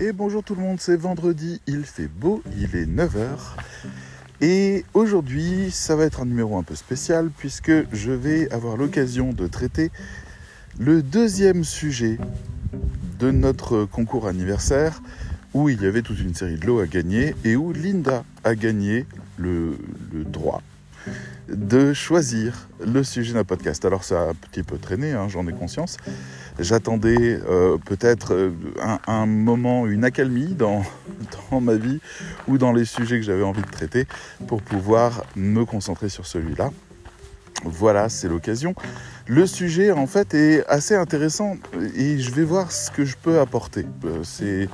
Et bonjour tout le monde, c'est vendredi, il fait beau, il est 9h. Et aujourd'hui, ça va être un numéro un peu spécial puisque je vais avoir l'occasion de traiter le deuxième sujet de notre concours anniversaire où il y avait toute une série de lots à gagner et où Linda a gagné le, le droit de choisir le sujet d'un podcast. Alors ça a un petit peu traîné, hein, j'en ai conscience. J'attendais euh, peut-être euh, un, moment, une accalmie dans, ma vie ou dans les sujets que j'avais envie de traiter pour pouvoir me concentrer sur celui-là. Voilà, c'est l'occasion. Le sujet, en fait, est assez intéressant et je vais voir ce que je peux apporter. Euh,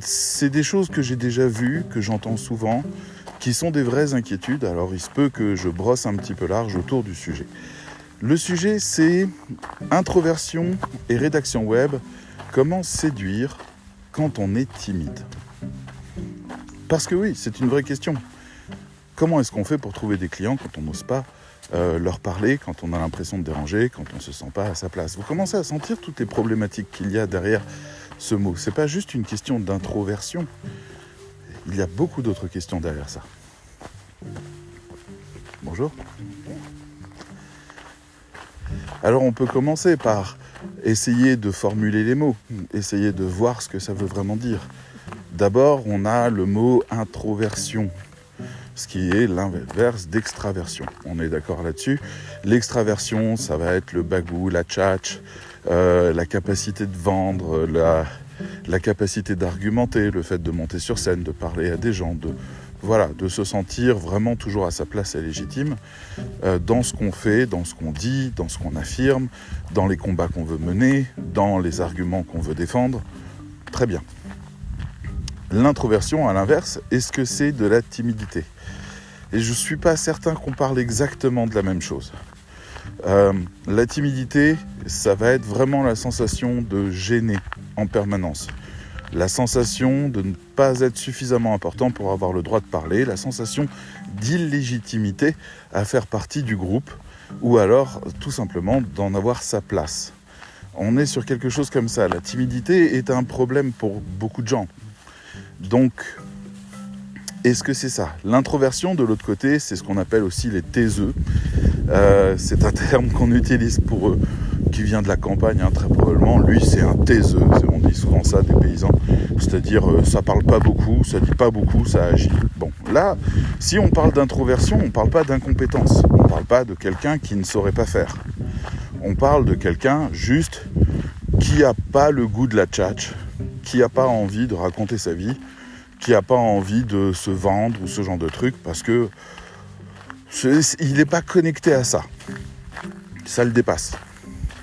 c'est des choses que j'ai déjà vues, que j'entends souvent, qui sont des vraies inquiétudes. Alors il se peut que je brosse un petit peu large autour du sujet. Le sujet c'est introversion et rédaction web. Comment séduire quand on est timide? Parce que oui, c'est une vraie question. Comment est-ce qu'on fait pour trouver des clients quand on n'ose pas euh, leur parler, quand on a l'impression de déranger, quand on ne se sent pas à sa place? Vous commencez à sentir toutes les problématiques qu'il y a derrière ce mot. C'est pas juste une question d'introversion il y a beaucoup d'autres questions derrière ça. Bonjour. Alors on peut commencer par essayer de formuler les mots, essayer de voir ce que ça veut vraiment dire. D'abord, on a le mot introversion, ce qui est l'inverse d'extraversion. On est d'accord là-dessus. L'extraversion, ça va être le bagou, la tchatch, euh, la capacité de vendre, la, la capacité d'argumenter, le fait de monter sur scène, de parler à des gens, de, voilà, de se sentir vraiment toujours à sa place et légitime euh, dans ce qu'on fait, dans ce qu'on dit, dans ce qu'on affirme, dans les combats qu'on veut mener, dans les arguments qu'on veut défendre. Très bien. L'introversion, à l'inverse, est-ce que c'est de la timidité? Et je ne suis pas certain qu'on parle exactement de la même chose. Euh, la timidité, ça va être vraiment la sensation de gêner en permanence. La sensation de ne pas être suffisamment important pour avoir le droit de parler, la sensation d'illégitimité à faire partie du groupe, ou alors tout simplement d'en avoir sa place. On est sur quelque chose comme ça. La timidité est un problème pour beaucoup de gens. Donc, est-ce que c'est ça? L'introversion, de l'autre côté, c'est ce qu'on appelle aussi les taiseux. Euh, c'est un terme qu'on utilise pour eux, qui vient de la campagne, hein, très probablement. Lui, c'est un taiseux. On dit souvent ça des paysans. C'est-à-dire, euh, ça parle pas beaucoup, ça dit pas beaucoup, ça agit. Bon, là, si on parle d'introversion, on parle pas d'incompétence. On parle pas de quelqu'un qui ne saurait pas faire. On parle de quelqu'un juste qui a pas le goût de la tchatch, qui a pas envie de raconter sa vie, qui a pas envie de se vendre ou ce genre de truc parce que il n'est pas connecté à ça. Ça le dépasse.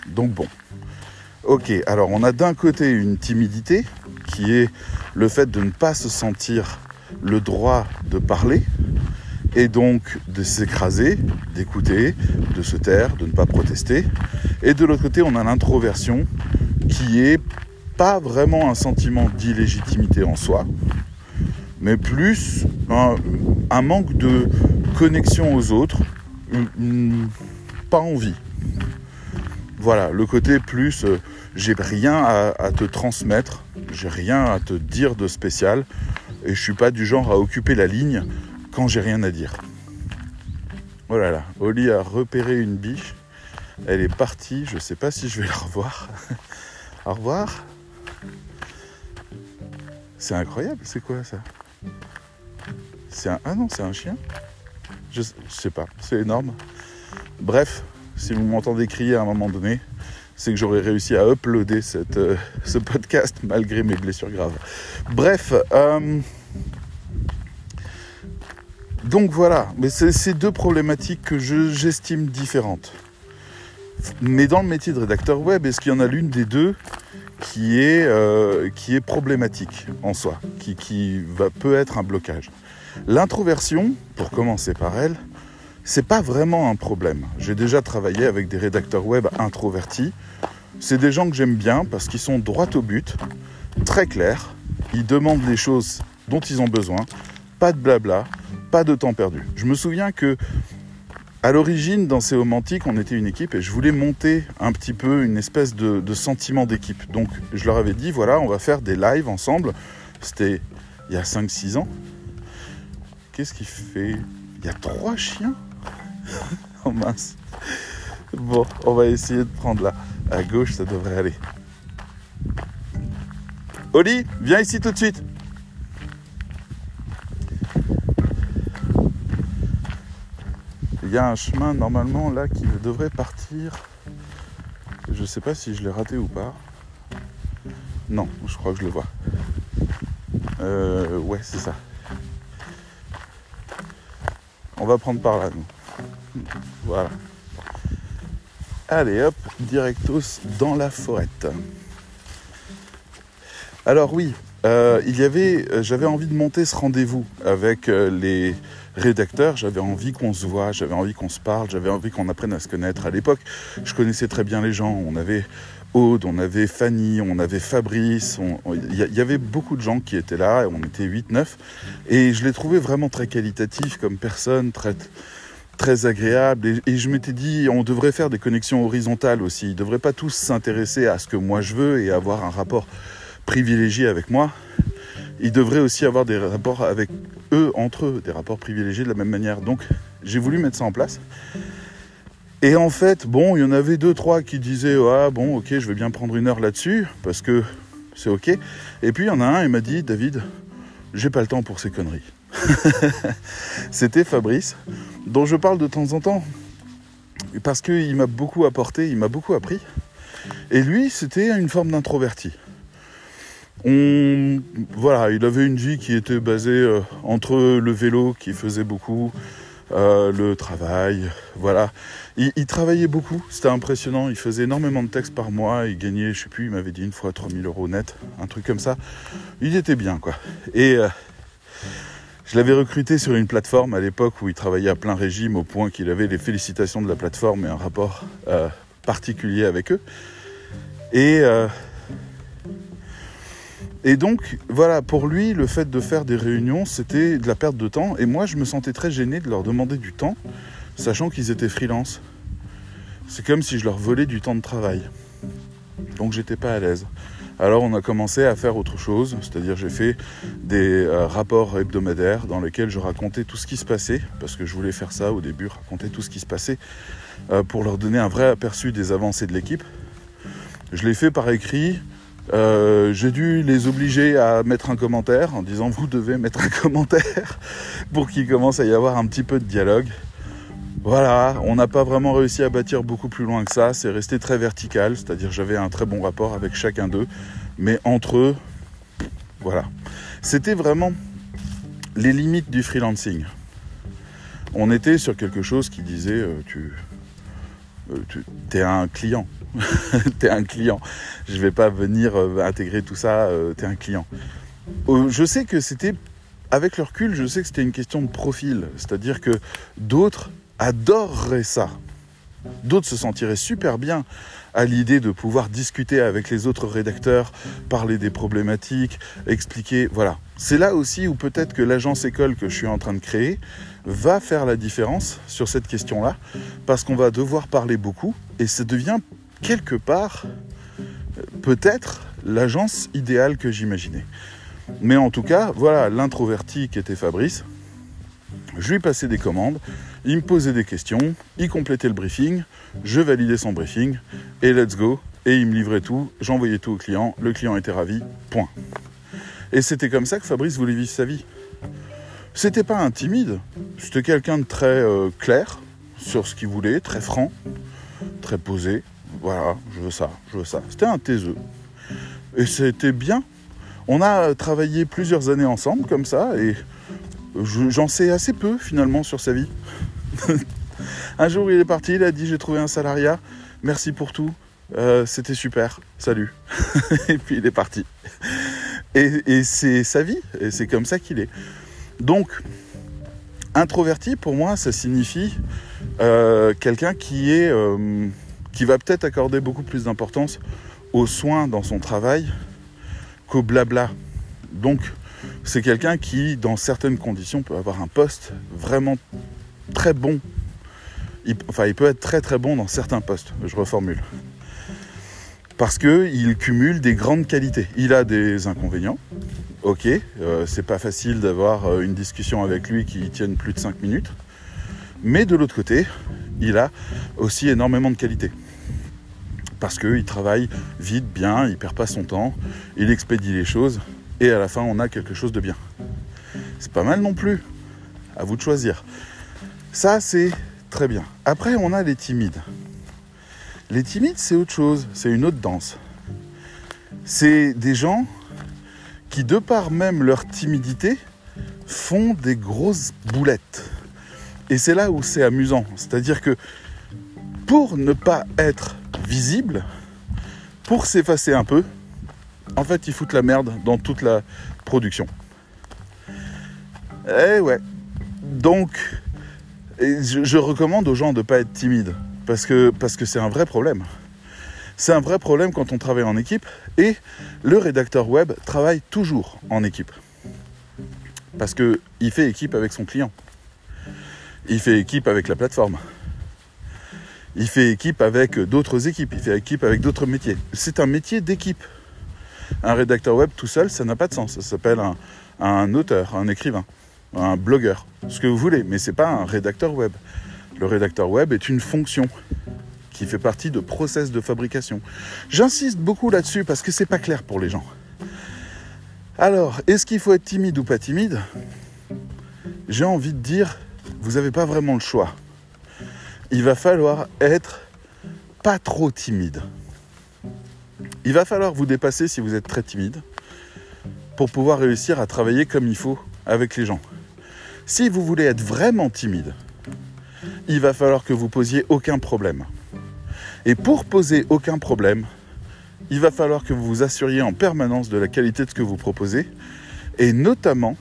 Donc bon. Ok, alors on a d'un côté une timidité qui est le fait de ne pas se sentir le droit de parler et donc de s'écraser, d'écouter, de se taire, de ne pas protester. Et de l'autre côté, on a l'introversion qui est pas vraiment un sentiment d'illégitimité en soi, mais plus un manque de connexion aux autres, pas envie. Voilà, le côté plus euh, j'ai rien à, te transmettre, j'ai rien à te dire de spécial, et je suis pas du genre à occuper la ligne quand j'ai rien à dire. Oh là, Oli a repéré une biche, elle est partie, je sais pas si je vais la revoir. Au revoir. C'est incroyable, c'est quoi ça? C'est un. Ah non, c'est un chien je, sais pas, c'est énorme. Bref, si vous m'entendez crier à un moment donné, c'est que j'aurais réussi à uploader euh, ce podcast malgré mes blessures graves. Bref, euh, donc voilà, mais c'est ces deux problématiques que j'estime différentes. Mais dans le métier de rédacteur web, est-ce qu'il y en a l'une des deux qui est, euh, qui est problématique en soi, qui, qui va, peut être un blocage? L'introversion, pour commencer par elle, c'est pas vraiment un problème. J'ai déjà travaillé avec des rédacteurs web introvertis. C'est des gens que j'aime bien parce qu'ils sont droits au but, très clairs. Ils demandent les choses dont ils ont besoin, pas de blabla, pas de temps perdu. Je me souviens que à l'origine, dans ces romantiques, on était une équipe et je voulais monter un petit peu une espèce de, sentiment d'équipe. Donc je leur avais dit, voilà, on va faire des lives ensemble. C'était il y a 5-6 ans. Qu'est-ce qu'il fait? Il y a trois chiens? Oh mince. Bon, on va essayer de prendre là. À gauche, ça devrait aller. Oli, viens ici tout de suite. Y a un chemin normalement là qui devrait partir. Je sais pas si je l'ai raté ou pas. Non, je crois que je le vois. Euh, ouais, c'est ça. On va prendre par là, nous. Voilà. Allez hop, directos dans la forêt. Alors oui, euh, il y avait, euh, j'avais envie de monter ce rendez-vous avec les rédacteurs. J'avais envie qu'on se voit, j'avais envie qu'on se parle, j'avais envie qu'on apprenne à se connaître. À l'époque, je connaissais très bien les gens. On avait Aude, on avait Fanny, on avait Fabrice. Il y, avait beaucoup de gens qui étaient là. On était 8-9 et je les trouvais vraiment très qualitatifs comme personnes, très très agréable et, et je m'étais dit on devrait faire des connexions horizontales aussi ils ne devraient pas tous s'intéresser à ce que moi je veux et avoir un rapport privilégié avec moi ils devraient aussi avoir des rapports avec eux entre eux des rapports privilégiés de la même manière donc j'ai voulu mettre ça en place et en fait bon il y en avait deux trois qui disaient ah bon ok je vais bien prendre une heure là-dessus parce que c'est ok et puis il y en a un il m'a dit David j'ai pas le temps pour ces conneries c'était Fabrice dont je parle de temps en temps, parce qu'il m'a beaucoup apporté, il m'a beaucoup appris. Et lui, c'était une forme d'introverti. Voilà, il avait une vie qui était basée euh, entre le vélo, qui faisait beaucoup, euh, le travail, voilà. Il, il travaillait beaucoup, c'était impressionnant. Il faisait énormément de textes par mois. Il gagnait, je sais plus, il m'avait dit une fois 3000 euros net, un truc comme ça. Il était bien, quoi. Et euh, je l'avais recruté sur une plateforme à l'époque où il travaillait à plein régime au point qu'il avait les félicitations de la plateforme et un rapport particulier avec eux. Et, et donc, voilà, pour lui, le fait de faire des réunions, c'était de la perte de temps. Et moi, je me sentais très gêné de leur demander du temps, sachant qu'ils étaient freelance. C'est comme si je leur volais du temps de travail. Donc, j'étais pas à l'aise. Alors on a commencé à faire autre chose, c'est-à-dire j'ai fait des euh, rapports hebdomadaires dans lesquels je racontais tout ce qui se passait, parce que je voulais faire ça au début, raconter tout ce qui se passait, euh, pour leur donner un vrai aperçu des avancées de l'équipe. Je l'ai fait par écrit, euh, j'ai dû les obliger à mettre un commentaire en disant vous devez mettre un commentaire pour qu'il commence à y avoir un petit peu de dialogue. Voilà, on n'a pas vraiment réussi à bâtir beaucoup plus loin que ça, c'est resté très vertical, c'est-à-dire j'avais un très bon rapport avec chacun d'eux, mais entre eux, voilà. C'était vraiment les limites du freelancing. On était sur quelque chose qui disait euh, tu, euh, tu es un client, tu es un client. Je vais pas venir euh, intégrer tout ça, euh, tu es un client. Euh, je sais que c'était avec le recul, je sais que c'était une question de profil, c'est-à-dire que d'autres adorerait ça. D'autres se sentiraient super bien à l'idée de pouvoir discuter avec les autres rédacteurs, parler des problématiques, expliquer. Voilà. C'est là aussi où peut-être que l'agence école que je suis en train de créer va faire la différence sur cette question-là, parce qu'on va devoir parler beaucoup, et ça devient quelque part peut-être l'agence idéale que j'imaginais. Mais en tout cas, voilà l'introverti qui était Fabrice. Je lui passais des commandes, il me posait des questions, il complétait le briefing, je validais son briefing, et let's go. Et il me livrait tout, j'envoyais tout au client, le client était ravi, point. Et c'était comme ça que Fabrice voulait vivre sa vie. C'était pas un timide, c'était quelqu'un de très euh, clair sur ce qu'il voulait, très franc, très posé. Voilà, je veux ça, je veux ça. C'était un taiseux. Et c'était bien. On a travaillé plusieurs années ensemble comme ça, et j'en sais assez peu finalement sur sa vie. un jour il est parti, il a dit j'ai trouvé un salariat, merci pour tout, euh, c'était super, salut. et puis il est parti. Et, c'est sa vie, et c'est comme ça qu'il est. Donc, introverti pour moi, ça signifie euh, quelqu'un qui est, euh, qui va peut-être accorder beaucoup plus d'importance aux soins dans son travail qu'au blabla. Donc, c'est quelqu'un qui, dans certaines conditions, peut avoir un poste vraiment très bon enfin, il peut être très très bon dans certains postes, je reformule. Parce qu'il cumule des grandes qualités. Il a des inconvénients, ok, euh, c'est pas facile d'avoir euh, une discussion avec lui qui tienne plus de 5 minutes. Mais de l'autre côté, il a aussi énormément de qualités. Parce qu'il travaille vite, bien, il perd pas son temps, il expédie les choses, et à la fin, on a quelque chose de bien. C'est pas mal non plus. À vous de choisir. Ça, c'est très bien. Après, on a les timides. Les timides, c'est autre chose, c'est une autre danse. C'est des gens qui, de par même leur timidité, font des grosses boulettes. Et c'est là où c'est amusant. C'est-à-dire que pour ne pas être visible, pour s'effacer un peu, en fait, ils foutent la merde dans toute la production. Eh ouais. Donc, je, recommande aux gens de ne pas être timides, parce que c'est parce que un vrai problème. C'est un vrai problème quand on travaille en équipe, et le rédacteur web travaille toujours en équipe. Parce qu'il fait équipe avec son client. Il fait équipe avec la plateforme. Il fait équipe avec d'autres équipes. Il fait équipe avec d'autres métiers. C'est un métier d'équipe. Un rédacteur web tout seul, ça n'a pas de sens. Ça s'appelle un, auteur, un écrivain, un blogueur, ce que vous voulez, mais ce n'est pas un rédacteur web. Le rédacteur web est une fonction qui fait partie de process de fabrication. J'insiste beaucoup là-dessus parce que c'est pas clair pour les gens. Alors, est-ce qu'il faut être timide ou pas timide? J'ai envie de dire, vous n'avez pas vraiment le choix. Il va falloir être pas trop timide. Il va falloir vous dépasser si vous êtes très timide pour pouvoir réussir à travailler comme il faut avec les gens. Si vous voulez être vraiment timide, il va falloir que vous posiez aucun problème. Et pour poser aucun problème, il va falloir que vous vous assuriez en permanence de la qualité de ce que vous proposez et notamment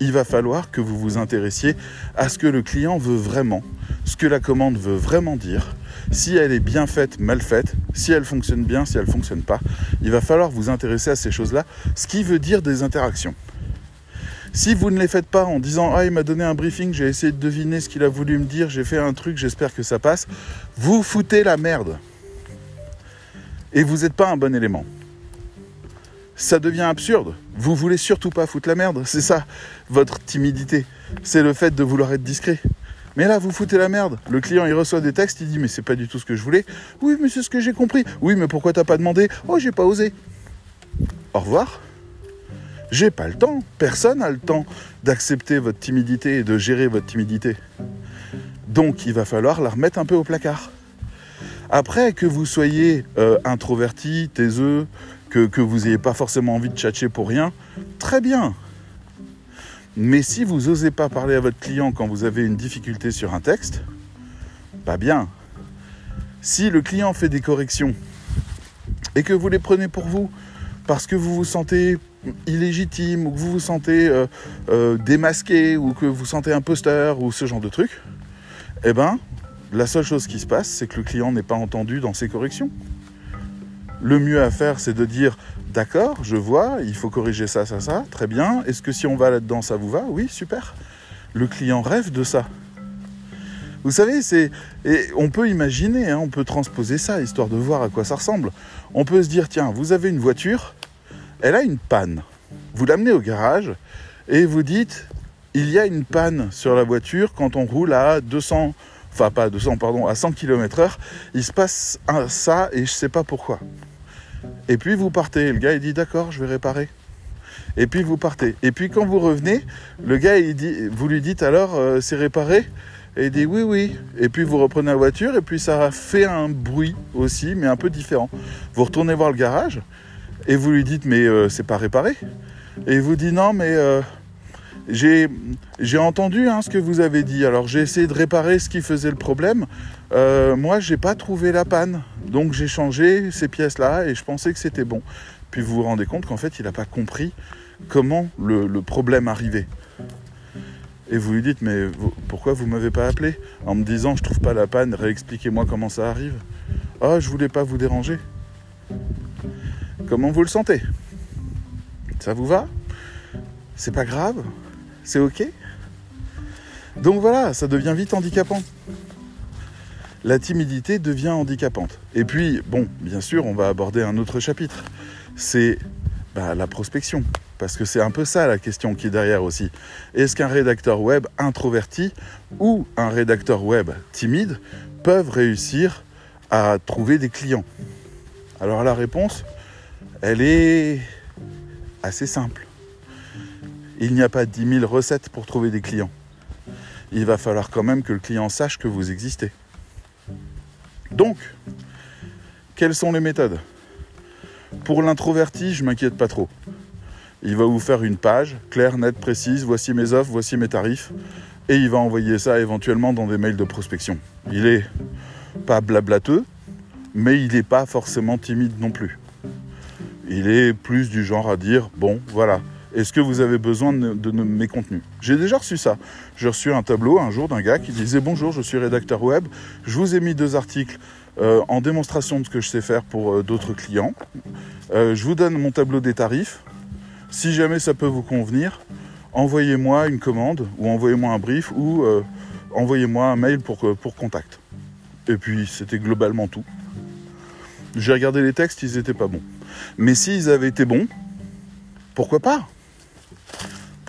il va falloir que vous vous intéressiez à ce que le client veut vraiment, ce que la commande veut vraiment dire, si elle est bien faite, mal faite, si elle fonctionne bien, si elle ne fonctionne pas. Il va falloir vous intéresser à ces choses-là, ce qui veut dire des interactions. Si vous ne les faites pas en disant Ah, il m'a donné un briefing, j'ai essayé de deviner ce qu'il a voulu me dire, j'ai fait un truc, j'espère que ça passe, vous foutez la merde. Et vous n'êtes pas un bon élément ça devient absurde. Vous voulez surtout pas foutre la merde. C'est ça, votre timidité. C'est le fait de vouloir être discret. Mais là, vous foutez la merde. Le client, il reçoit des textes, il dit, mais c'est pas du tout ce que je voulais. Oui, mais c'est ce que j'ai compris. Oui, mais pourquoi t'as pas demandé? Oh, j'ai pas osé. Au revoir. J'ai pas le temps. Personne n'a le temps d'accepter votre timidité et de gérer votre timidité. Donc, il va falloir la remettre un peu au placard. Après, que vous soyez euh, introverti, taiseux, que, vous n'ayez pas forcément envie de tchatcher pour rien, très bien. Mais si vous n'osez pas parler à votre client quand vous avez une difficulté sur un texte, pas bien. Si le client fait des corrections et que vous les prenez pour vous parce que vous vous sentez illégitime ou que vous vous sentez euh, euh, démasqué ou que vous sentez imposteur ou ce genre de truc, eh ben, la seule chose qui se passe, c'est que le client n'est pas entendu dans ses corrections le mieux à faire, c'est de dire d'accord, je vois, il faut corriger ça, ça, ça, très bien. Est-ce que si on va là-dedans, ça vous va? Oui, super. Le client rêve de ça. Vous savez, c'est et on peut imaginer, hein, on peut transposer ça histoire de voir à quoi ça ressemble. On peut se dire tiens, vous avez une voiture, elle a une panne. Vous l'amenez au garage et vous dites il y a une panne sur la voiture quand on roule à 200 enfin pas à 200 pardon, à 100 km/h, il se passe ça et je sais pas pourquoi. Et puis vous partez. Le gars il dit d'accord, je vais réparer. Et puis vous partez. Et puis quand vous revenez, le gars il dit, vous lui dites alors euh, c'est réparé? Et il dit oui oui. Et puis vous reprenez la voiture et puis ça fait un bruit aussi, mais un peu différent. Vous retournez voir le garage et vous lui dites mais euh, c'est pas réparé. Et il vous dit non mais euh, j'ai entendu hein, ce que vous avez dit. Alors j'ai essayé de réparer ce qui faisait le problème. Euh, moi, j'ai pas trouvé la panne, donc j'ai changé ces pièces-là et je pensais que c'était bon. Puis vous vous rendez compte qu'en fait, il n'a pas compris comment le, problème arrivait. Et vous lui dites, mais pourquoi vous m'avez pas appelé En me disant, je trouve pas la panne, réexpliquez-moi comment ça arrive. Oh, je voulais pas vous déranger. Comment vous le sentez? Ça vous va? C'est pas grave? C'est ok Donc voilà, ça devient vite handicapant. la timidité devient handicapante. Et puis, bon, bien sûr, on va aborder un autre chapitre. C'est bah, la prospection. Parce que c'est un peu ça la question qui est derrière aussi. Est-ce qu'un rédacteur web introverti ou un rédacteur web timide peuvent réussir à trouver des clients? Alors la réponse, elle est assez simple. Il n'y a pas 10 000 recettes pour trouver des clients. Il va falloir quand même que le client sache que vous existez. Donc, quelles sont les méthodes? Pour l'introverti, je m'inquiète pas trop. Il va vous faire une page claire, nette, précise, voici mes offres, voici mes tarifs, et il va envoyer ça éventuellement dans des mails de prospection. Il est pas blablateux, mais il n'est pas forcément timide non plus. Il est plus du genre à dire, bon, voilà, est-ce que vous avez besoin de, mes contenus J'ai déjà reçu ça. J'ai reçu un tableau un jour d'un gars qui disait Bonjour, je suis rédacteur web. Je vous ai mis deux articles euh, en démonstration de ce que je sais faire pour euh, d'autres clients. Euh, je vous donne mon tableau des tarifs. Si jamais ça peut vous convenir, envoyez-moi une commande ou envoyez-moi un brief ou envoyez-moi un mail pour, pour contact. Et puis c'était globalement tout. J'ai regardé les textes, ils n'étaient pas bons. Mais s'ils avaient été bons, pourquoi pas?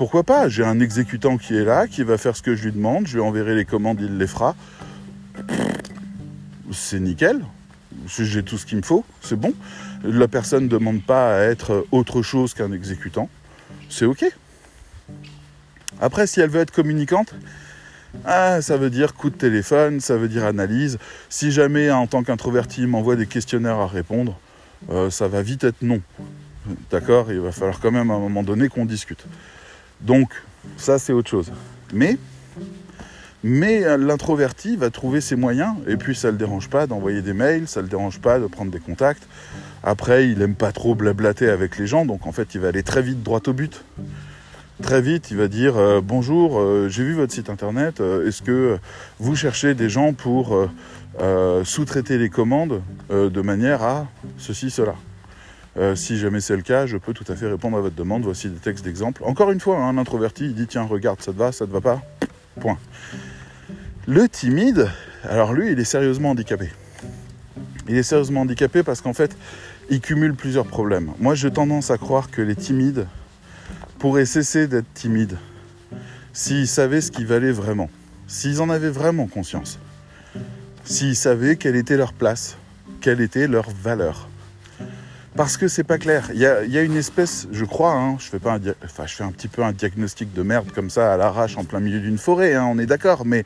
Pourquoi pas J'ai un exécutant qui est là, qui va faire ce que je lui demande, je lui enverrai les commandes, il les fera. C'est nickel. J'ai tout ce qu'il me faut, c'est bon. La personne ne demande pas à être autre chose qu'un exécutant. C'est OK. Après, si elle veut être communicante, ah, ça veut dire coup de téléphone, ça veut dire analyse. Si jamais, en tant qu'introverti, il m'envoie des questionnaires à répondre, euh, ça va vite être non. D'accord? Il va falloir quand même à un moment donné qu'on discute. Donc, ça, c'est autre chose. Mais, euh, l'introverti va trouver ses moyens, et puis ça ne le dérange pas d'envoyer des mails, ça ne le dérange pas de prendre des contacts. Après, il n'aime pas trop blablater avec les gens, donc en fait, il va aller très vite droit au but. Très vite, il va dire euh, bonjour, euh, j'ai vu votre site internet. Est-ce que vous cherchez des gens pour sous-traiter les commandes de manière à ceci, cela? Euh, si jamais c'est le cas, je peux tout à fait répondre à votre demande. Voici des textes d'exemple. Encore une fois, un introverti, il dit tiens, regarde, ça te va, ça te va pas Point. Le timide, alors lui, il est sérieusement handicapé. Il est sérieusement handicapé parce qu'en fait, il cumule plusieurs problèmes. Moi, j'ai tendance à croire que les timides pourraient cesser d'être timides s'ils savaient ce qu'ils valaient vraiment, s'ils en avaient vraiment conscience, s'ils savaient quelle était leur place, quelle était leur valeur parce que c'est pas clair. Il y a, une espèce, je crois, hein, je fais pas un, enfin, je fais un petit peu un diagnostic de merde comme ça à l'arrache en plein milieu d'une forêt, hein, on est d'accord, mais,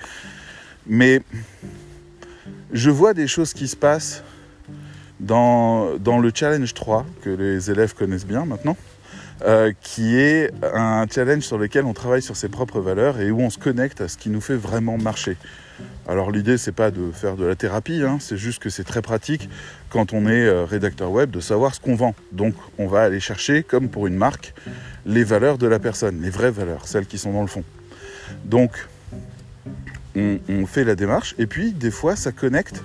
je vois des choses qui se passent dans, dans le challenge 3 que les élèves connaissent bien maintenant. Euh, qui est un challenge sur lequel on travaille sur ses propres valeurs et où on se connecte à ce qui nous fait vraiment marcher. Alors l'idée c'est pas de faire de la thérapie, hein, c'est juste que c'est très pratique quand on est euh, rédacteur web de savoir ce qu'on vend. Donc on va aller chercher, comme pour une marque, les valeurs de la personne, les vraies valeurs, celles qui sont dans le fond. Donc on, on fait la démarche et puis des fois ça connecte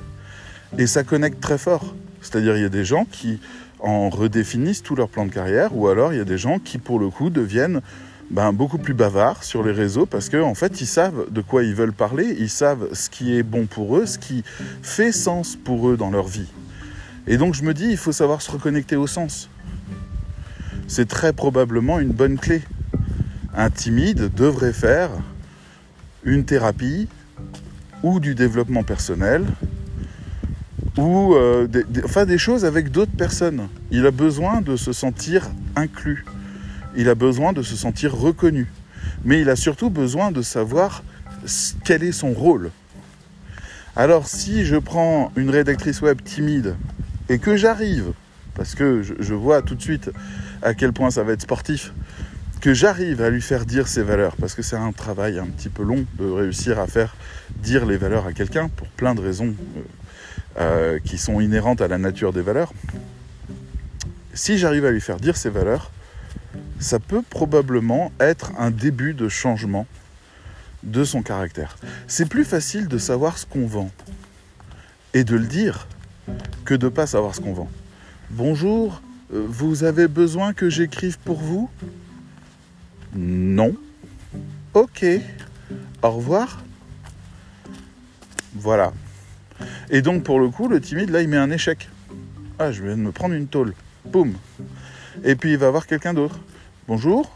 et ça connecte très fort. C'est-à-dire il y a des gens qui en redéfinissent tout leur plan de carrière, ou alors il y a des gens qui, pour le coup, deviennent ben, beaucoup plus bavards sur les réseaux parce qu'en en fait, ils savent de quoi ils veulent parler, ils savent ce qui est bon pour eux, ce qui fait sens pour eux dans leur vie. Et donc, je me dis, il faut savoir se reconnecter au sens. C'est très probablement une bonne clé. Un timide devrait faire une thérapie ou du développement personnel ou euh, des, choses avec d'autres personnes. Il a besoin de se sentir inclus. Il a besoin de se sentir reconnu. Mais il a surtout besoin de savoir quel est son rôle. Alors si je prends une rédactrice web timide et que j'arrive, parce que je, vois tout de suite à quel point ça va être sportif, que j'arrive à lui faire dire ses valeurs, parce que c'est un travail un petit peu long de réussir à faire dire les valeurs à quelqu'un pour plein de raisons euh, euh, qui sont inhérentes à la nature des valeurs, si j'arrive à lui faire dire ces valeurs, ça peut probablement être un début de changement de son caractère. C'est plus facile de savoir ce qu'on vend et de le dire que de ne pas savoir ce qu'on vend. Bonjour, euh, vous avez besoin que j'écrive pour vous? Non. Ok. Au revoir. Voilà. Et donc pour le coup, le timide, là, il met un échec. Ah, je viens de me prendre une tôle. Boum. Et puis il va voir quelqu'un d'autre. Bonjour,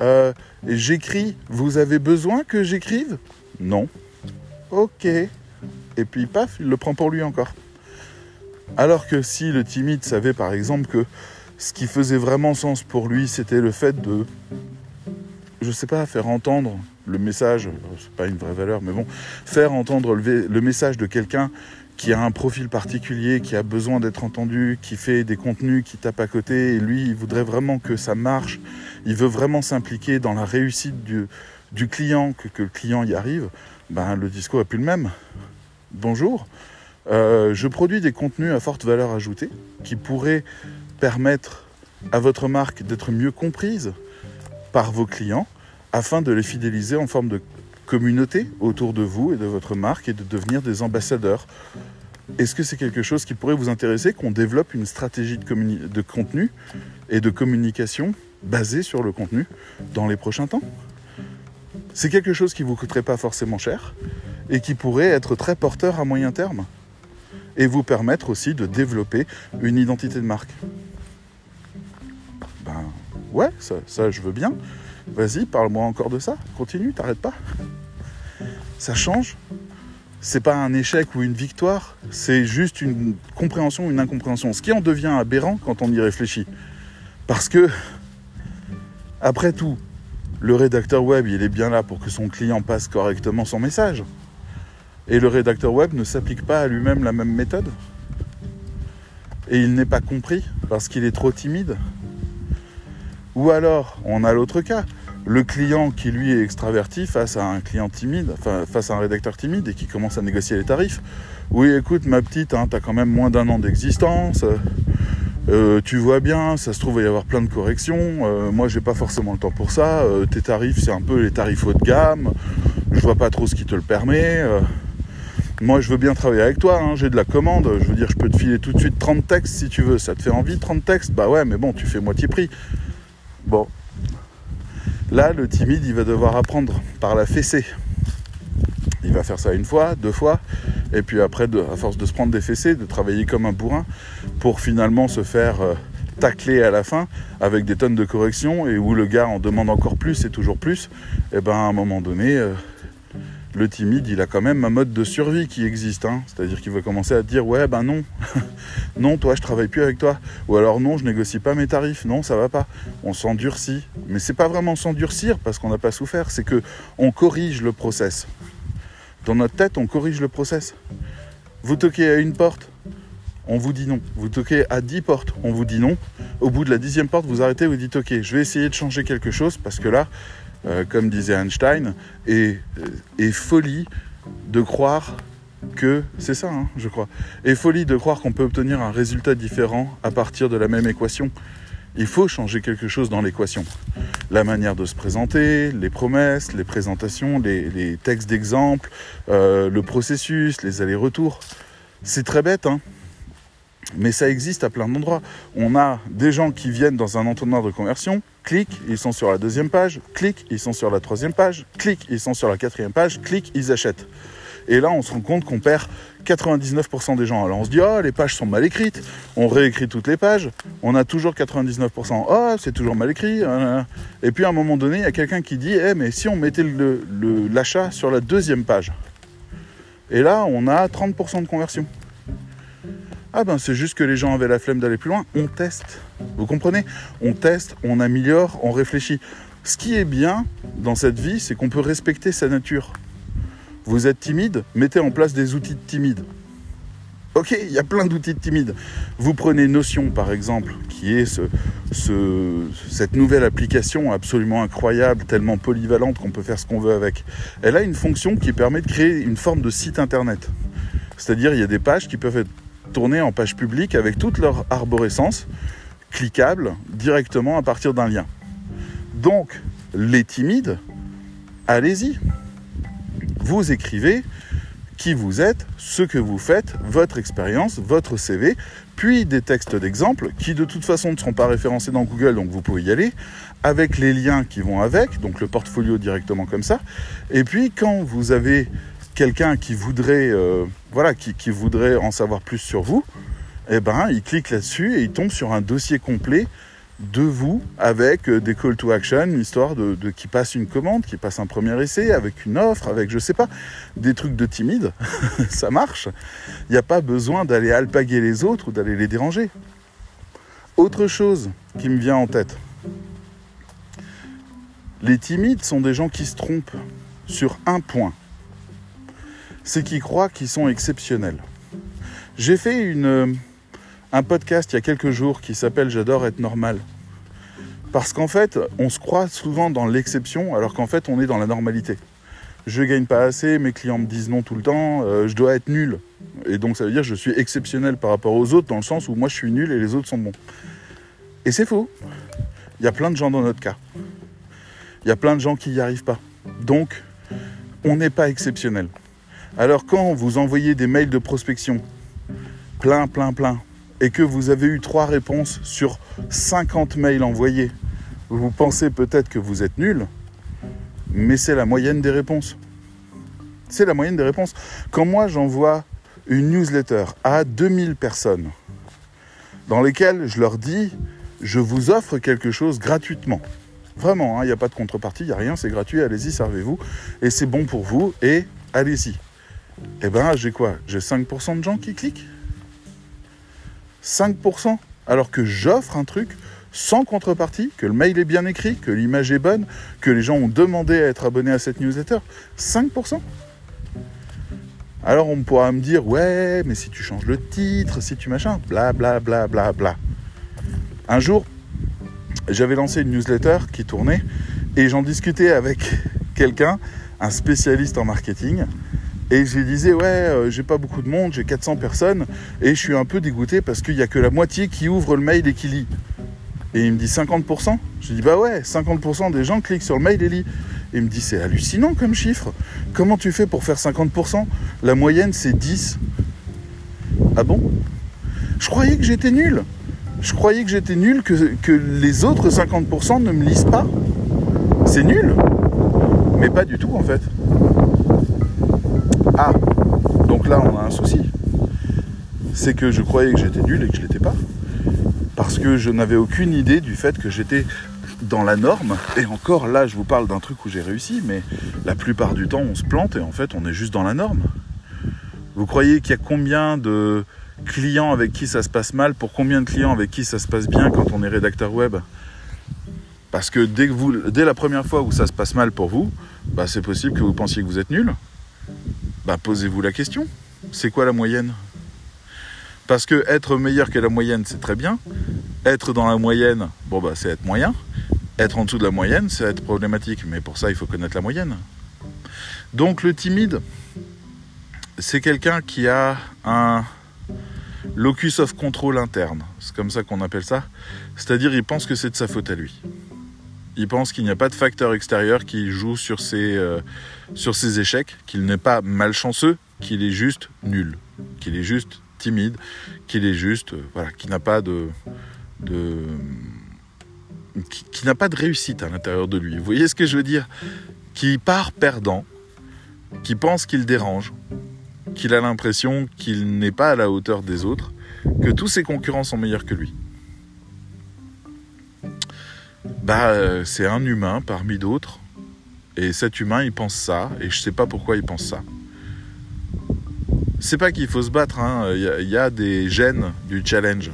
euh, j'écris. Vous avez besoin que j'écrive? Non. Ok. Et puis paf, il le prend pour lui encore. Alors que si le timide savait par exemple que ce qui faisait vraiment sens pour lui, c'était le fait de, je sais pas, faire entendre le message, c'est pas une vraie valeur, mais bon, faire entendre le, le message de quelqu'un qui a un profil particulier, qui a besoin d'être entendu, qui fait des contenus, qui tape à côté, et lui, il voudrait vraiment que ça marche, il veut vraiment s'impliquer dans la réussite du, client, que, le client y arrive, ben, le discours est plus le même. Bonjour, euh, je produis des contenus à forte valeur ajoutée qui pourraient permettre à votre marque d'être mieux comprise par vos clients afin de les fidéliser en forme de communauté autour de vous et de votre marque et de devenir des ambassadeurs. Est-ce que c'est quelque chose qui pourrait vous intéresser, qu'on développe une stratégie de, contenu et de communication basée sur le contenu dans les prochains temps? C'est quelque chose qui ne vous coûterait pas forcément cher et qui pourrait être très porteur à moyen terme et vous permettre aussi de développer une identité de marque. Ben ouais, ça je veux bien. Vas-y, parle-moi encore de ça. Continue, t'arrêtes pas. Ça change. C'est pas un échec ou une victoire, c'est juste une compréhension ou une incompréhension. Ce qui en devient aberrant quand on y réfléchit. Parce que, après tout, le rédacteur web, il est bien là pour que son client passe correctement son message. Et le rédacteur web ne s'applique pas à lui-même la même méthode. Et il n'est pas compris parce qu'il est trop timide. Ou alors, on a l'autre cas, le client qui lui est extraverti face à un client timide, enfin, face à un rédacteur timide et qui commence à négocier les tarifs. Oui, écoute, ma petite, hein, tu as quand même moins d'un an d'existence. Euh, tu vois bien, ça se trouve, il va y avoir plein de corrections. Euh, moi, j'ai pas forcément le temps pour ça. Euh, tes tarifs, c'est un peu les tarifs haut de gamme. Je vois pas trop ce qui te le permet. Euh, moi, je veux bien travailler avec toi. Hein, j'ai de la commande. Je veux dire, je peux te filer tout de suite 30 textes si tu veux. Ça te fait envie, 30 textes? Bah ouais, mais bon, tu fais moitié prix. Bon, Là, le timide, il va devoir apprendre par la fessée. Il va faire ça une fois, deux fois, et puis après, à force de se prendre des fessées, de travailler comme un bourrin, pour finalement se faire euh, tacler à la fin avec des tonnes de corrections, et où le gars en demande encore plus et toujours plus, et ben à un moment donné, euh, le timide, il a quand même un mode de survie qui existe. Hein. C'est-à-dire qu'il va commencer à dire ouais ben non, non toi je travaille plus avec toi, ou alors non je négocie pas mes tarifs, non ça va pas. On s'endurcit, mais c'est pas vraiment s'endurcir parce qu'on n'a pas souffert, c'est que on corrige le process. Dans notre tête, on corrige le process. Vous toquez à une porte, on vous dit non. Vous toquez à 10 portes, on vous dit non. Au bout de la dixième porte, vous arrêtez, vous dites ok, je vais essayer de changer quelque chose parce que là, euh, comme disait Einstein, et, et, folie de croire que, c'est ça, hein, je crois, et folie de croire qu'on peut obtenir un résultat différent à partir de la même équation. Il faut changer quelque chose dans l'équation. La manière de se présenter, les promesses, les présentations, les, les textes d'exemple, euh, le processus, les allers-retours. C'est très bête, hein mais ça existe à plein d'endroits. On a des gens qui viennent dans un entonnoir de conversion, cliquent, ils sont sur la deuxième page, cliquent, ils sont sur la troisième page, cliquent, ils sont sur la quatrième page, cliquent, ils achètent. Et là, on se rend compte qu'on perd 99% des gens. Alors on se dit, oh, les pages sont mal écrites. On réécrit toutes les pages. On a toujours 99%. Oh, c'est toujours mal écrit. Et puis à un moment donné, il y a quelqu'un qui dit, eh, mais si on mettait l'achat sur la deuxième page? Et là, on a 30% de conversion. Ah ben c'est juste que les gens avaient la flemme d'aller plus loin. On teste. Vous comprenez? On teste, on améliore, on réfléchit. Ce qui est bien dans cette vie, c'est qu'on peut respecter sa nature. Vous êtes timide, mettez en place des outils de timide. Ok, il y a plein d'outils de timide. Vous prenez Notion par exemple, qui est ce, ce, cette nouvelle application absolument incroyable, tellement polyvalente qu'on peut faire ce qu'on veut avec. Elle a une fonction qui permet de créer une forme de site internet. C'est-à-dire il y a des pages qui peuvent être tourner en page publique avec toute leur arborescence, cliquable directement à partir d'un lien. Donc, les timides, allez-y. Vous écrivez qui vous êtes, ce que vous faites, votre expérience, votre CV, puis des textes d'exemple qui de toute façon ne seront pas référencés dans Google, donc vous pouvez y aller, avec les liens qui vont avec, donc le portfolio directement comme ça. Et puis quand vous avez quelqu'un qui voudrait, euh, qui, voudrait en savoir plus sur vous, eh ben, il clique là-dessus et il tombe sur un dossier complet de vous avec euh, des call to action, histoire de, de qui passe une commande, qui passe un premier essai, avec une offre, avec je sais pas, des trucs de timide, ça marche. Il n'y a pas besoin d'aller alpaguer les autres ou d'aller les déranger. Autre chose qui me vient en tête. Les timides sont des gens qui se trompent sur un point. C'est qu'ils croient qu'ils sont exceptionnels. J'ai fait une, un podcast il y a quelques jours qui s'appelle J'adore être normal. Parce qu'en fait, on se croit souvent dans l'exception alors qu'en fait, on est dans la normalité. Je gagne pas assez, mes clients me disent non tout le temps, euh, je dois être nul. Et donc ça veut dire que je suis exceptionnel par rapport aux autres dans le sens où moi je suis nul et les autres sont bons. Et c'est faux. Il y a plein de gens dans notre cas. Il y a plein de gens qui n'y arrivent pas. Donc, on n'est pas exceptionnel. Alors quand vous envoyez des mails de prospection, plein, plein, plein, et que vous avez eu trois réponses sur 50 mails envoyés, vous pensez peut-être que vous êtes nul, mais c'est la moyenne des réponses. C'est la moyenne des réponses. Quand moi j'envoie une newsletter à 2000 personnes, dans lesquelles je leur dis, je vous offre quelque chose gratuitement. Vraiment, il hein, n'y a pas de contrepartie, il n'y a rien, c'est gratuit, allez-y, servez-vous, et c'est bon pour vous, et allez-y. Eh ben, j'ai quoi? J'ai 5% de gens qui cliquent? 5% alors que j'offre un truc sans contrepartie, que le mail est bien écrit, que l'image est bonne, que les gens ont demandé à être abonnés à cette newsletter. 5% Alors on pourra me dire, ouais, mais si tu changes le titre, si tu machin, bla bla bla bla bla. Un jour, j'avais lancé une newsletter qui tournait et j'en discutais avec quelqu'un, un spécialiste en marketing, et je lui disais, ouais, euh, j'ai pas beaucoup de monde, j'ai 400 personnes, et je suis un peu dégoûté parce qu'il n'y a que la moitié qui ouvre le mail et qui lit. Et il me dit 50% Je lui dis, bah ouais, 50% des gens cliquent sur le mail et lit. Et il me dit, c'est hallucinant comme chiffre. Comment tu fais pour faire 50% La moyenne, c'est 10. Ah bon? Je croyais que j'étais nul. Je croyais que j'étais nul, que, que les autres 50% ne me lisent pas. C'est nul. Mais pas du tout en fait. On a un souci. C'est que je croyais que j'étais nul et que je l'étais pas. Parce que je n'avais aucune idée du fait que j'étais dans la norme. Et encore là, je vous parle d'un truc où j'ai réussi, mais la plupart du temps on se plante et en fait on est juste dans la norme. Vous croyez qu'il y a combien de clients avec qui ça se passe mal pour combien de clients avec qui ça se passe bien quand on est rédacteur web? Parce que dès, que vous, dès la première fois où ça se passe mal pour vous, bah c'est possible que vous pensiez que vous êtes nul bah, posez-vous la question. C'est quoi la moyenne? Parce que être meilleur que la moyenne, c'est très bien. Être dans la moyenne, bon bah c'est être moyen. Être en dessous de la moyenne, c'est être problématique. Mais pour ça, il faut connaître la moyenne. Donc le timide, c'est quelqu'un qui a un locus of control interne. C'est comme ça qu'on appelle ça. C'est-à-dire, il pense que c'est de sa faute à lui. Il pense qu'il n'y a pas de facteur extérieur qui joue sur ses, euh, sur ses échecs, qu'il n'est pas malchanceux, qu'il est juste nul, qu'il est juste timide, qu'il est juste, euh, voilà, qu'il n'a pas de, n'a pas de réussite à l'intérieur de lui. Vous voyez ce que je veux dire? Qui part perdant, qui pense qu'il dérange, qu'il a l'impression qu'il n'est pas à la hauteur des autres, que tous ses concurrents sont meilleurs que lui bah, euh, c'est un humain parmi d'autres. Et cet humain, il pense ça, et je sais pas pourquoi il pense ça. C'est pas qu'il faut se battre, hein. il y, a des gènes du challenge.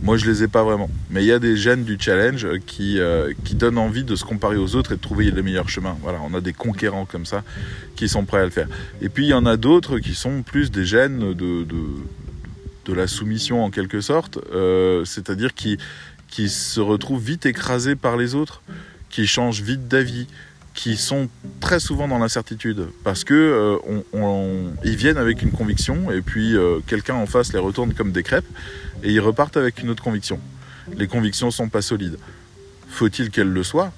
Moi, je les ai pas vraiment. Mais il y a des gènes du challenge qui, euh, qui donnent envie de se comparer aux autres et de trouver les meilleurs chemins. Voilà, on a des conquérants comme ça qui sont prêts à le faire. Et puis, il y en a d'autres qui sont plus des gènes de, de, de la soumission en quelque sorte. Euh, c'est-à-dire qui, qui se retrouvent vite écrasés par les autres, qui changent vite d'avis, qui sont très souvent dans l'incertitude parce que euh, ils viennent avec une conviction et puis euh, quelqu'un en face les retourne comme des crêpes et ils repartent avec une autre conviction. Les convictions sont pas solides. Faut-il qu'elles le soient?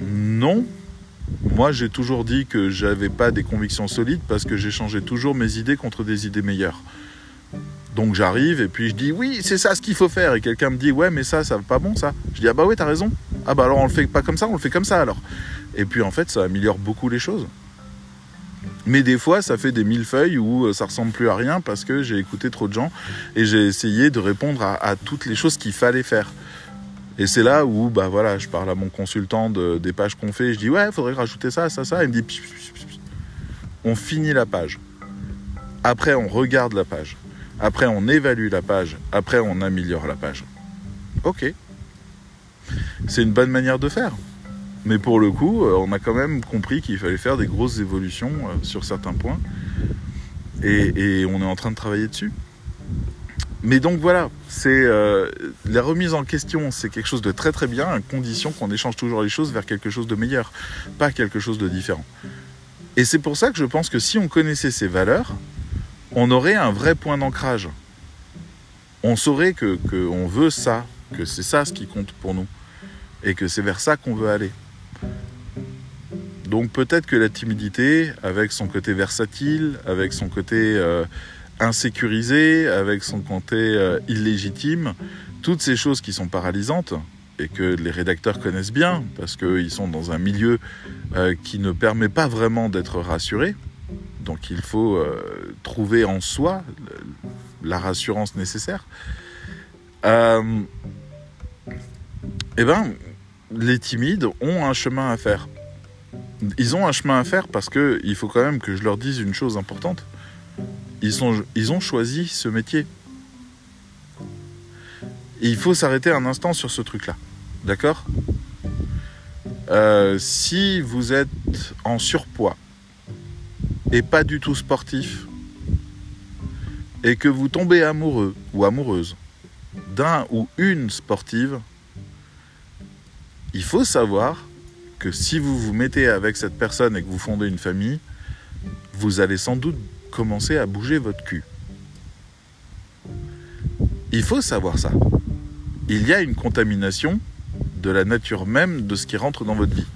Non. Moi, j'ai toujours dit que j'avais pas des convictions solides parce que changé toujours mes idées contre des idées meilleures. Donc j'arrive et puis je dis oui, c'est ça ce qu'il faut faire. Et quelqu'un me dit ouais, mais ça, ça va pas bon ça. Je dis ah bah ouais, t'as raison. Ah bah alors on le fait pas comme ça, on le fait comme ça alors. Et puis en fait, ça améliore beaucoup les choses. Mais des fois, ça fait des mille feuilles où euh, ça ressemble plus à rien parce que j'ai écouté trop de gens et j'ai essayé de répondre à, toutes les choses qu'il fallait faire. Et c'est là où, bah voilà, je parle à mon consultant des pages qu'on fait, je dis ouais, il faudrait rajouter ça, ça, ça. Il me dit, on finit la page. Après, on regarde la page. Après, on évalue la page. Après, on améliore la page. Ok. C'est une bonne manière de faire. Mais pour le coup, euh, on a quand même compris qu'il fallait faire des grosses évolutions euh, sur certains points. Et, on est en train de travailler dessus. Mais donc voilà, c'est euh, la remise en question, c'est quelque chose de très très bien, à condition qu'on échange toujours les choses vers quelque chose de meilleur, pas quelque chose de différent. Et c'est pour ça que je pense que si on connaissait ces valeurs, on aurait un vrai point d'ancrage. On saurait que qu'on veut ça, que c'est ça ce qui compte pour nous, et que c'est vers ça qu'on veut aller. Donc peut-être que la timidité, avec son côté versatile, avec son côté euh, insécurisé, avec son côté euh, illégitime, toutes ces choses qui sont paralysantes et que les rédacteurs connaissent bien parce qu'ils sont dans un milieu euh, qui ne permet pas vraiment d'être rassuré. Donc il faut trouver en soi la rassurance nécessaire. eh ben, les timides ont un chemin à faire ils ont un chemin à faire parce que il faut quand même que je leur dise une chose importante. Ils ont choisi ce métier. il faut s'arrêter un instant sur ce truc-là. D'accord? Euh, Si vous êtes en surpoids et pas du tout sportif, et que vous tombez amoureux ou amoureuse d'un ou une sportive, il faut savoir que si vous vous mettez avec cette personne et que vous fondez une famille, vous allez sans doute commencer à bouger votre cul. Il faut savoir ça. Il y a une contamination de la nature même de ce qui rentre dans votre vie.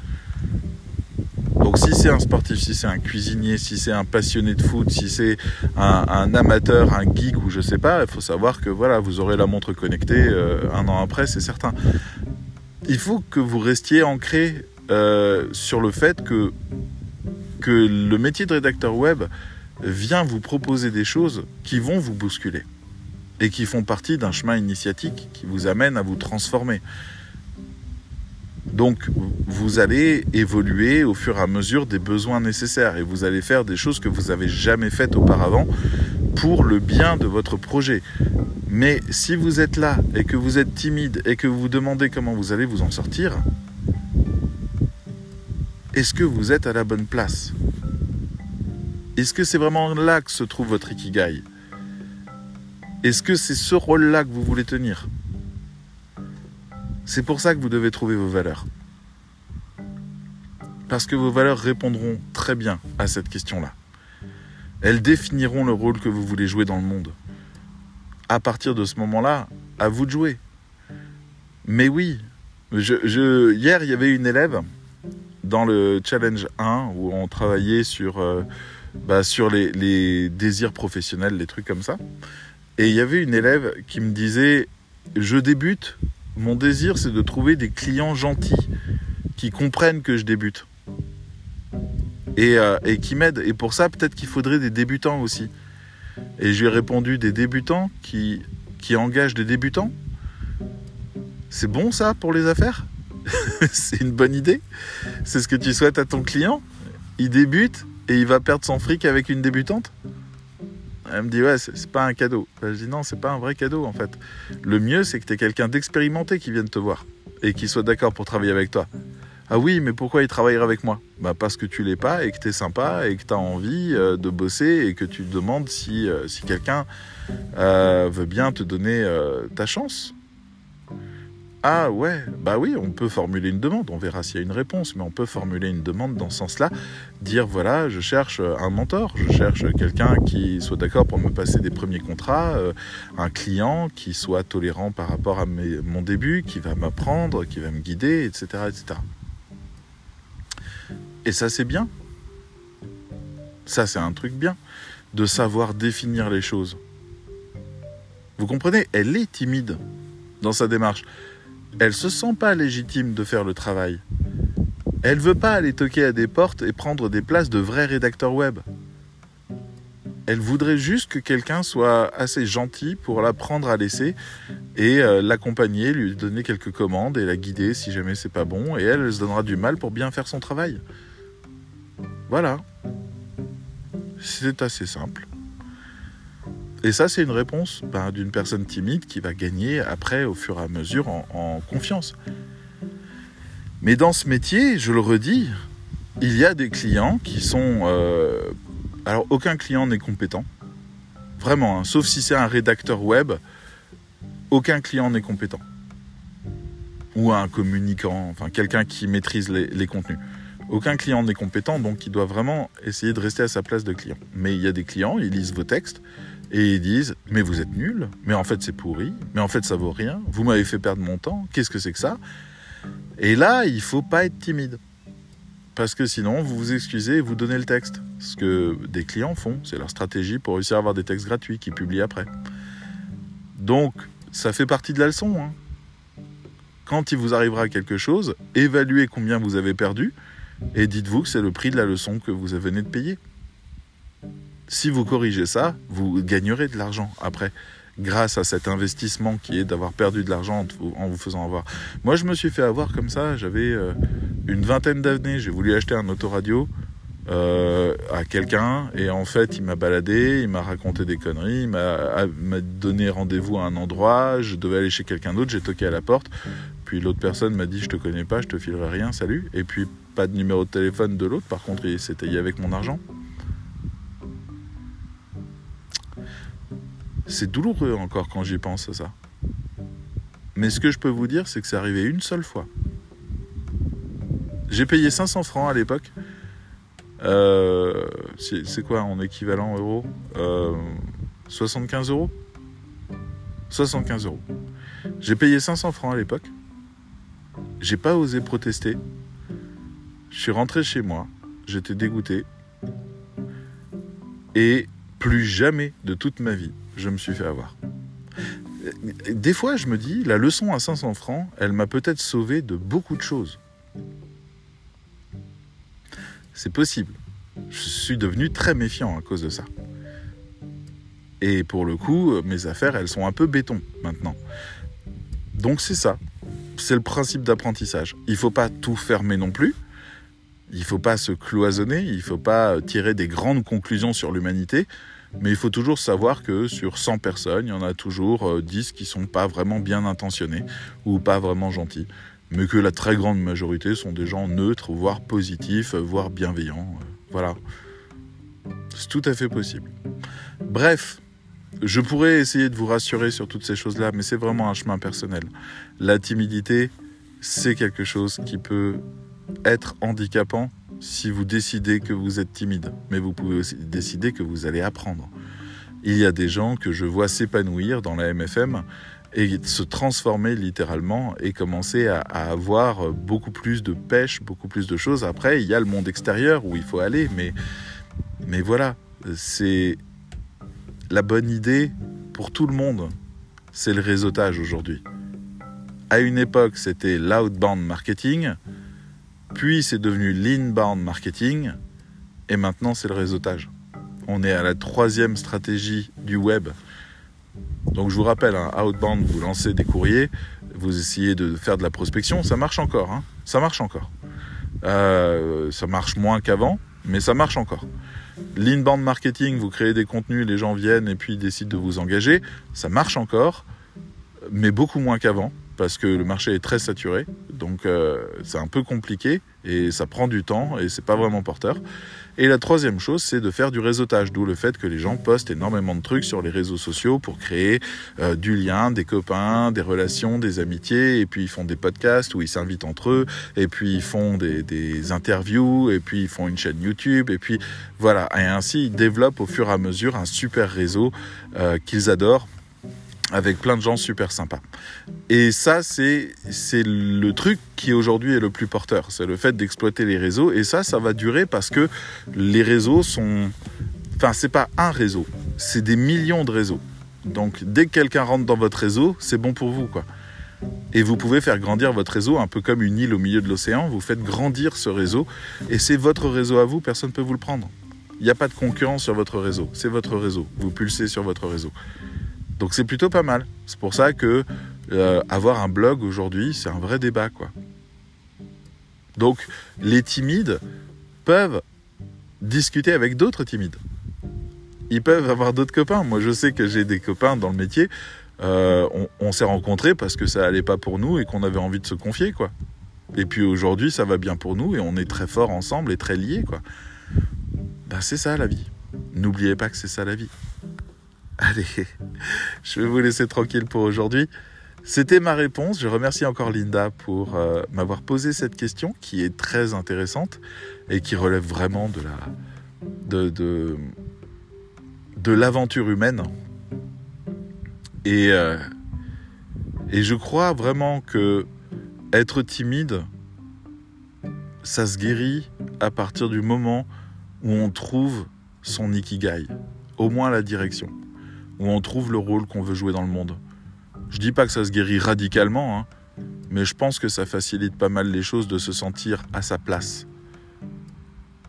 Donc si c'est un sportif, si c'est un cuisinier, si c'est un passionné de foot, si c'est un, amateur, un geek ou je sais pas, il faut savoir que voilà, vous aurez la montre connectée euh, un an après, c'est certain. Il faut que vous restiez ancré euh, sur le fait que, que le métier de rédacteur web vient vous proposer des choses qui vont vous bousculer et qui font partie d'un chemin initiatique qui vous amène à vous transformer. Donc vous allez évoluer au fur et à mesure des besoins nécessaires et vous allez faire des choses que vous n'avez jamais faites auparavant pour le bien de votre projet. Mais si vous êtes là et que vous êtes timide et que vous vous demandez comment vous allez vous en sortir, est-ce que vous êtes à la bonne place? Est-ce que c'est vraiment là que se trouve votre ikigai? Est-ce que c'est ce rôle-là que vous voulez tenir? C'est pour ça que vous devez trouver vos valeurs. Parce que vos valeurs répondront très bien à cette question-là. Elles définiront le rôle que vous voulez jouer dans le monde. À partir de ce moment-là, à vous de jouer. Mais oui, hier, il y avait une élève dans le challenge 1 où on travaillait sur, euh, bah, sur les, désirs professionnels, les trucs comme ça. Et il y avait une élève qui me disait Je débute, mon désir c'est de trouver des clients gentils qui comprennent que je débute et, euh, qui m'aident. Et pour ça, peut-être qu'il faudrait des débutants aussi. Et je lui ai répondu Des débutants qui, qui engagent des débutants? C'est bon ça pour les affaires? C'est une bonne idée? C'est ce que tu souhaites à ton client? Il débute et il va perdre son fric avec une débutante? Elle me dit ouais, c'est pas un cadeau. je dis non, c'est pas un vrai cadeau en fait. Le mieux, c'est que tu quelqu'un d'expérimenté qui vienne te voir et qui soit d'accord pour travailler avec toi. Ah oui, mais pourquoi il travaillerait avec moi? Bah Parce que tu l'es pas et que tu es sympa et que tu as envie euh, de bosser et que tu te demandes si, euh, si quelqu'un euh, veut bien te donner ta chance. Ah ouais, bah oui, on peut formuler une demande, on verra s'il y a une réponse, mais on peut formuler une demande dans ce sens-là, dire voilà, je cherche un mentor, je cherche quelqu'un qui soit d'accord pour me passer des premiers contrats, euh, un client qui soit tolérant par rapport à mon début, qui va m'apprendre, qui va me guider, etc. etc. Et ça c'est bien. Ça c'est un truc bien, de savoir définir les choses. Vous comprenez, elle est timide dans sa démarche elle se sent pas légitime de faire le travail. Elle veut pas aller toquer à des portes et prendre des places de vrais rédacteurs web. Elle voudrait juste que quelqu'un soit assez gentil pour l'apprendre à laisser et euh, l'accompagner, lui donner quelques commandes et la guider si jamais c'est pas bon. Et elle, elle se donnera du mal pour bien faire son travail. Voilà. C'est assez simple. Et ça, c'est une réponse ben, d'une personne timide qui va gagner après, au fur et à mesure, en, confiance. Mais dans ce métier, je le redis, il y a des clients qui sont euh, alors, aucun client n'est compétent. Vraiment, hein. sauf si c'est un rédacteur web, aucun client n'est compétent. Ou un communicant, enfin quelqu'un qui maîtrise les, contenus. Aucun client n'est compétent, donc il doit vraiment essayer de rester à sa place de client. Mais il y a des clients, ils lisent vos textes et ils disent Mais vous êtes nul, mais en fait c'est pourri, mais en fait ça vaut rien, vous m'avez fait perdre mon temps, qu'est-ce que c'est que ça? Et là, il faut pas être timide. Parce que sinon, vous vous excusez et vous donnez le texte. Ce que des clients font, c'est leur stratégie pour réussir à avoir des textes gratuits qu'ils publient après. Donc, ça fait partie de la leçon. Hein. Quand il vous arrivera quelque chose, évaluez combien vous avez perdu et dites-vous que c'est le prix de la leçon que vous venez de payer. Si vous corrigez ça, vous gagnerez de l'argent après grâce à cet investissement qui est d'avoir perdu de l'argent en vous faisant avoir. Moi, je me suis fait avoir comme ça. J'avais euh, une vingtaine d'années. J'ai voulu acheter un autoradio euh, à quelqu'un et en fait, il m'a baladé, il m'a raconté des conneries, il m'a donné rendez-vous à un endroit. Je devais aller chez quelqu'un d'autre. J'ai toqué à la porte. Puis l'autre personne m'a dit Je te connais pas, je te filerai rien, salut. Et puis pas de numéro de téléphone de l'autre. Par contre, il s'était y avec mon argent. C'est douloureux encore quand j'y pense à ça. Mais ce que je peux vous dire, c'est que c'est arrivé une seule fois. J'ai payé 500 francs à l'époque. Euh, c'est quoi en équivalent euro? 75 euh, euros 75 euros. J'ai payé 500 francs à l'époque. J'ai pas osé protester. Je suis rentré chez moi. J'étais dégoûté. Et plus jamais de toute ma vie, je me suis fait avoir. Des fois, je me dis, la leçon à 500 francs, elle m'a peut-être sauvé de beaucoup de choses. C'est possible. Je suis devenu très méfiant à cause de ça. Et pour le coup, mes affaires, elles sont un peu béton maintenant. Donc c'est ça. C'est le principe d'apprentissage. Il ne faut pas tout fermer non plus. Il ne faut pas se cloisonner. Il ne faut pas tirer des grandes conclusions sur l'humanité. Mais il faut toujours savoir que sur 100 personnes, il y en a toujours 10 euh, qui sont pas vraiment bien intentionnés ou pas vraiment gentils. Mais que la très grande majorité sont des gens neutres, voire positifs, voire bienveillants. Euh, voilà. C'est tout à fait possible. Bref, je pourrais essayer de vous rassurer sur toutes ces choses-là, mais c'est vraiment un chemin personnel. La timidité, c'est quelque chose qui peut être handicapant si vous décidez que vous êtes timide, mais vous pouvez aussi décider que vous allez apprendre. Il y a des gens que je vois s'épanouir dans la MFM et se transformer littéralement et commencer à, avoir beaucoup plus de pêche, beaucoup plus de choses. Après, il y a le monde extérieur où il faut aller, mais, mais voilà, c'est la bonne idée pour tout le monde. C'est le réseautage aujourd'hui. À une époque, c'était l'outbound marketing. Puis c'est devenu l'inbound marketing et maintenant c'est le réseautage. On est à la troisième stratégie du web. Donc je vous rappelle, un outbound, vous lancez des courriers, vous essayez de faire de la prospection, ça marche encore. Hein. ça marche encore. Euh, ça marche moins qu'avant, mais ça marche encore. L'inbound marketing, vous créez des contenus, les gens viennent et puis ils décident de vous engager, ça marche encore, mais beaucoup moins qu'avant parce que le marché est très saturé, donc euh, c'est un peu compliqué et ça prend du temps et c'est pas vraiment porteur. Et la troisième chose, c'est de faire du réseautage, d'où le fait que les gens postent énormément de trucs sur les réseaux sociaux pour créer euh, du lien, des copains, des relations, des amitiés, et puis ils font des podcasts où ils s'invitent entre eux, et puis ils font des, interviews, et puis ils font une chaîne YouTube, et puis voilà. Et ainsi, ils développent au fur et à mesure un super réseau euh, qu'ils adorent avec plein de gens super sympas. Et ça, c'est, c'est le truc qui aujourd'hui est le plus porteur. C'est le fait d'exploiter les réseaux. Et ça, ça va durer parce que les réseaux sont. Enfin, c'est pas un réseau, c'est des millions de réseaux. Donc, dès que quelqu'un rentre dans votre réseau, c'est bon pour vous, quoi. Et vous pouvez faire grandir votre réseau un peu comme une île au milieu de l'océan. Vous faites grandir ce réseau et c'est votre réseau à vous, personne ne peut vous le prendre. Il n'y a pas de concurrence sur votre réseau. C'est votre réseau. Vous pulsez sur votre réseau. Donc c'est plutôt pas mal. C'est pour ça que euh, avoir un blog aujourd'hui, c'est un vrai débat, quoi. Donc les timides peuvent discuter avec d'autres timides. Ils peuvent avoir d'autres copains. Moi, je sais que j'ai des copains dans le métier. Euh, on, s'est rencontrés parce que ça allait pas pour nous et qu'on avait envie de se confier, quoi. Et puis aujourd'hui, ça va bien pour nous et on est très forts ensemble et très liés, quoi. Ben, c'est ça la vie. N'oubliez pas que c'est ça la vie. Allez, je vais vous laisser tranquille pour aujourd'hui. C'était ma réponse. Je remercie encore Linda pour euh, m'avoir posé cette question qui est très intéressante et qui relève vraiment de la de, de, l'aventure humaine. Et, euh, et je crois vraiment que être timide, ça se guérit à partir du moment où on trouve son ikigai, au moins la direction, où on trouve le rôle qu'on veut jouer dans le monde. Je dis pas que ça se guérit radicalement, hein, mais je pense que ça facilite pas mal les choses de se sentir à sa place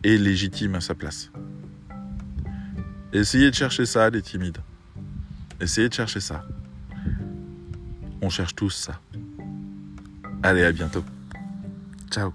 et légitime à sa place. Essayez de chercher ça, les timides. Essayez de chercher ça. On cherche tous ça. Allez, à bientôt. Ciao.